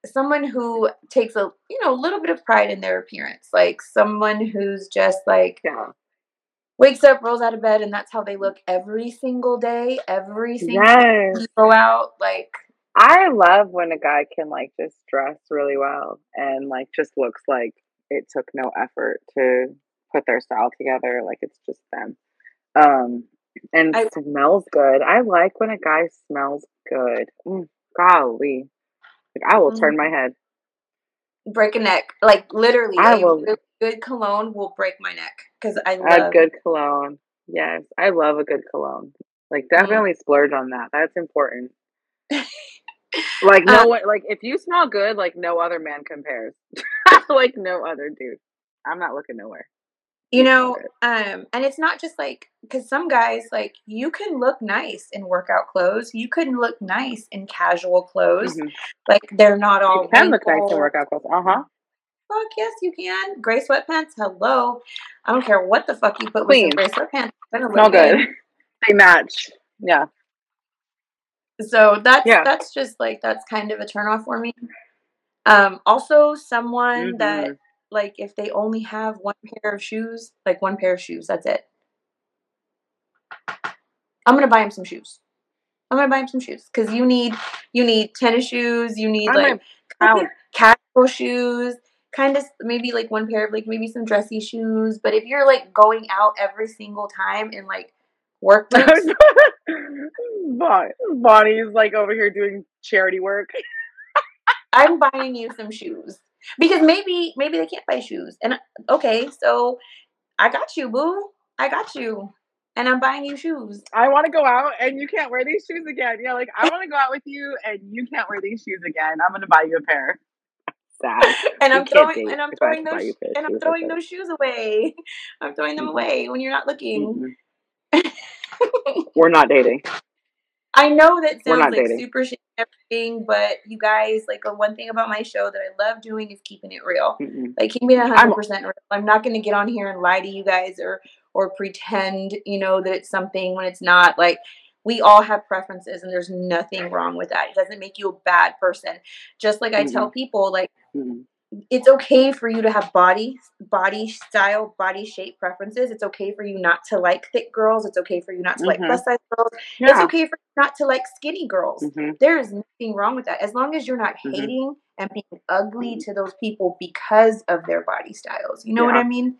someone who takes a you know a little bit of pride in their appearance like someone who's just like yeah. wakes up rolls out of bed and that's how they look every single day every single yes. go out like i love when a guy can like just dress really well and like just looks like it took no effort to put their style together like it's just them um and I, smells good i like when a guy smells good mm, golly like I will mm-hmm. turn my head. Break a neck. Like literally, I will. Really good cologne will break my neck because I love a good cologne. Yes, I love a good cologne. Like mm-hmm. definitely mm-hmm. splurge on that. That's important. like no um, one, like if you smell good, like no other man compares. like no other dude. I'm not looking nowhere you know um and it's not just like because some guys like you can look nice in workout clothes you can look nice in casual clothes mm-hmm. like they're not all you can look nice in workout clothes uh-huh fuck yes you can gray sweatpants hello i don't care what the fuck you put Clean. with gray sweatpants smell good. good they match yeah so that's yeah. that's just like that's kind of a turn off for me um also someone mm-hmm. that like if they only have one pair of shoes, like one pair of shoes, that's it. I'm gonna buy him some shoes. I'm gonna buy him some shoes because you need you need tennis shoes. You need I'm like casual shoes. Kind of maybe like one pair of like maybe some dressy shoes. But if you're like going out every single time in like work boots, Vonnie's like over here doing charity work. I'm buying you some shoes because maybe maybe they can't buy shoes. And okay, so I got you, boo. I got you. And I'm buying you shoes. I want to go out and you can't wear these shoes again. Yeah, like I want to go out with you and you can't wear these shoes again. I'm gonna buy you a pair. Sad. and I'm throwing and I'm throwing those and I'm throwing those shoes away. I'm throwing them mm-hmm. away when you're not looking. Mm-hmm. We're not dating. I know that sounds like dating. super shit everything, but you guys, like the one thing about my show that I love doing is keeping it real. Mm-mm. Like keeping it hundred percent real. I'm not gonna get on here and lie to you guys or or pretend, you know, that it's something when it's not. Like we all have preferences and there's nothing wrong with that. It doesn't make you a bad person. Just like I mm-hmm. tell people, like mm-hmm it's okay for you to have body body style body shape preferences it's okay for you not to like thick girls it's okay for you not to mm-hmm. like plus size girls yeah. it's okay for you not to like skinny girls mm-hmm. there is nothing wrong with that as long as you're not mm-hmm. hating and being ugly to those people because of their body styles you know yeah. what i mean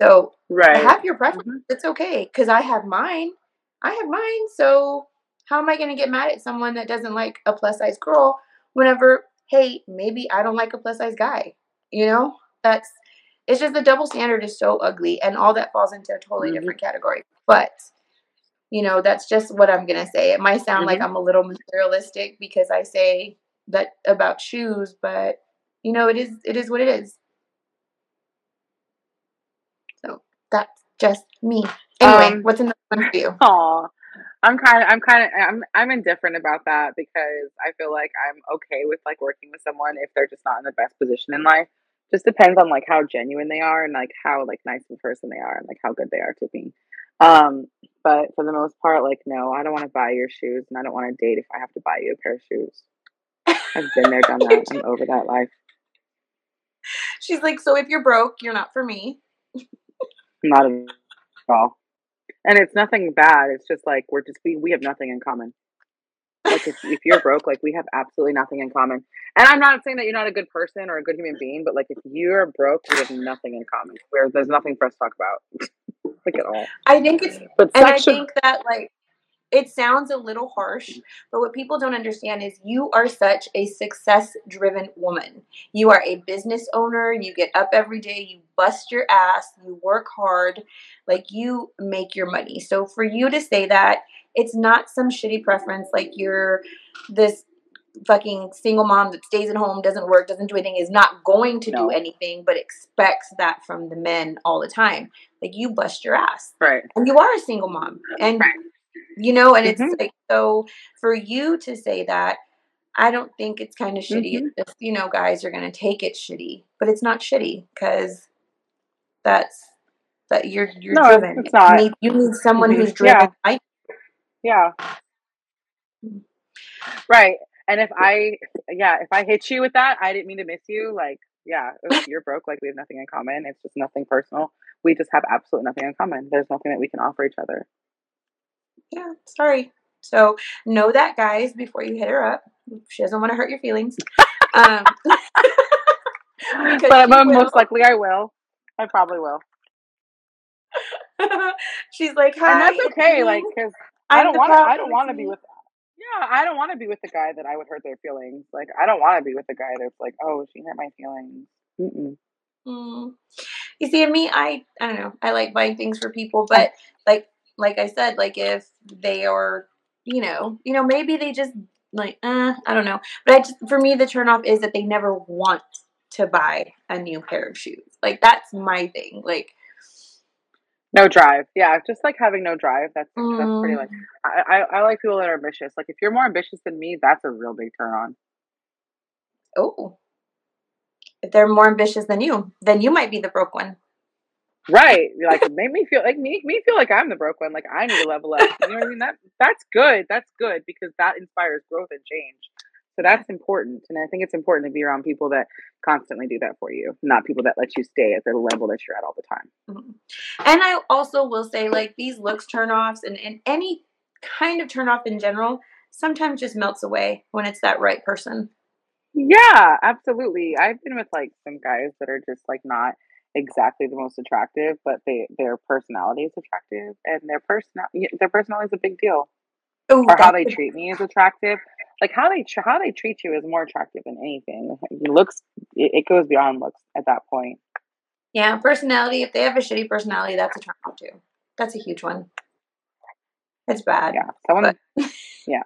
so right have your preference mm-hmm. it's okay because i have mine i have mine so how am i going to get mad at someone that doesn't like a plus size girl whenever hey, maybe I don't like a plus size guy. You know, that's it's just the double standard is so ugly, and all that falls into a totally mm-hmm. different category. But you know, that's just what I'm gonna say. It might sound mm-hmm. like I'm a little materialistic because I say that about shoes, but you know, it is it is what it is. So That's just me. Anyway, Um, what's in the one for you? Aw. I'm kind of, I'm kind of, I'm, I'm indifferent about that because I feel like I'm okay with like working with someone if they're just not in the best position in life. Just depends on like how genuine they are and like how like nice of a person they are and like how good they are to me. Um, but for the most part, like no, I don't want to buy your shoes and I don't want to date if I have to buy you a pair of shoes. I've been there, done that. I'm over that life. She's like, so if you're broke, you're not for me. Not at all. And it's nothing bad. It's just like we're just we, we have nothing in common. Like if, if you're broke, like we have absolutely nothing in common. And I'm not saying that you're not a good person or a good human being, but like if you're broke, we have nothing in common. Where there's nothing for us to talk about. like at all. I think it's But and I think that like it sounds a little harsh, but what people don't understand is you are such a success driven woman. You are a business owner, you get up every day, you bust your ass, you work hard, like you make your money. So for you to say that, it's not some shitty preference like you're this fucking single mom that stays at home, doesn't work, doesn't do anything, is not going to No. do anything, but expects that from the men all the time. Like you bust your ass right. and you are a single mom and Right. You know and it's Mhm. like so for you to say that i don't think it's kind of shitty Mhm. just you know guys are going to take it shitty but it's not shitty because that's that you're you're No, driven it's not. you need, you need someone Mhm. who's driven Yeah. I, Yeah. Right. And if I, yeah, if I hit you with that, I didn't mean to miss you. Like, yeah, you're broke, like we have nothing in common. It's just nothing personal. We just have absolutely nothing in common. There's nothing that we can offer each other. Yeah sorry so know that guys before you hit her up she doesn't want to hurt your feelings um But she mo- will. most likely I will. I probably will. she's like hi and that's okay. Like, cause I don't want to. I don't want to be with. Yeah, I don't want to be with the guy that I would hurt their feelings. Like, I don't want to be with the guy that's like, oh, she hurt my feelings. Mm-mm. Mm. You see, me, I I don't know. I like buying things for people, but like like I said, like if they are, you know, you know, maybe they just like, uh, I don't know. But I just for me, the turnoff is that they never want to buy a new pair of shoes. Like that's my thing. Like, No drive. Yeah, just like having no drive. That's that's pretty mm, like. I, I I like people that are ambitious. Like if you're more ambitious than me, that's a real big turn on. oh, if they're more ambitious than you, then you might be the broke one. Right. You're Like make me feel like me me feel like I'm the broke one. Like I need to level up. You know what I mean? That that's good. That's good because that inspires growth and change. So that's important. And I think it's important to be around people that constantly do that for you, not people that let you stay at the level that you're at all the time. Mhm. And I also will say, like, these looks turnoffs and, and any kind of turnoff in general sometimes just melts away when it's that right person. Yeah, absolutely. I've been with like some guys that are just like not exactly the most attractive, but they their personality is attractive and their personal their personality is a big deal. Ooh, or how they treat me is attractive. Like how they tr- how they treat you is more attractive than anything. It Looks it, it goes beyond looks at that point. yeah, personality. If they have a shitty personality, that's a turnoff too. That's a huge one. It's bad. Yeah, someone yeah,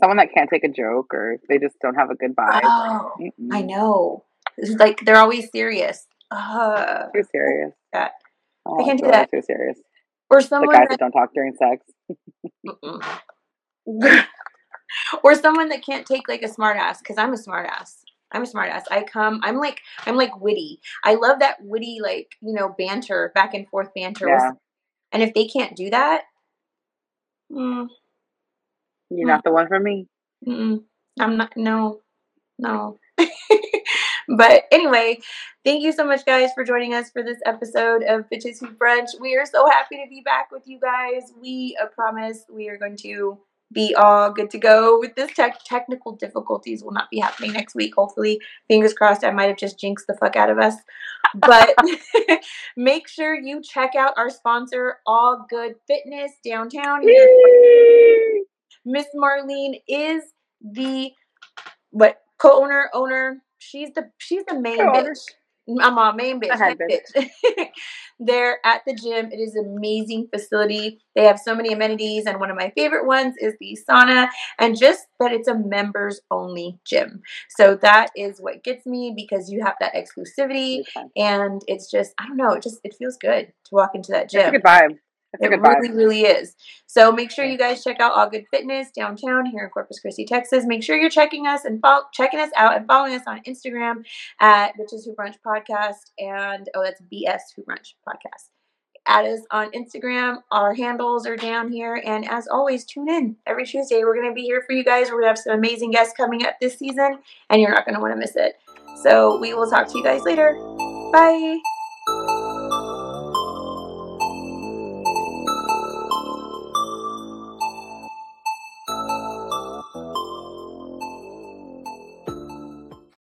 someone that can't take a joke or they just don't have a good vibe. Oh. I know. It's like they're always serious. Uh, Too serious. that. Oh, I can't do that. Too serious. or The someone guys that that don't talk during sex. Or someone that can't take like a smart ass because i'm a smart ass i'm a smart ass i come i'm like i'm like witty i love that witty like you know banter back and forth banter Yeah, and if they can't do that mm, you're not the one for me. mm, i'm not no no but anyway thank you so much guys for joining us for this episode of bitches who brunch we are so happy to be back with you guys we uh, promise we are going to be all good to go with this tech technical difficulties will not be happening next week hopefully fingers crossed i might have just jinxed the fuck out of us but make sure you check out our sponsor all good fitness downtown! Miss Marlene is the what co-owner owner. She's the she's the main bitch. I'm a main bitch. Ahead, head bitch. there at the gym. It is an amazing facility. They have so many amenities, and one of my favorite ones is the sauna, and just that it's a members only gym. So that is what gets me because you have that exclusivity, Okay. and it's just I don't know, it just it feels good to walk into that It's a gym. good vibe. A It really, really is. So make sure you guys check out All Good Fitness downtown here in Corpus Christi, Texas. Make sure you're checking us and follow, checking us out and following us on Instagram at Bitches Who Brunch Podcast and oh, that's BS Who Brunch Podcast. Add us on Instagram. Our handles are down here, and as always, tune in every Tuesday. We're going to be here for you guys. We're going to have some amazing guests coming up this season, and you're not going to want to miss it. So we will talk to you guys later. Bye.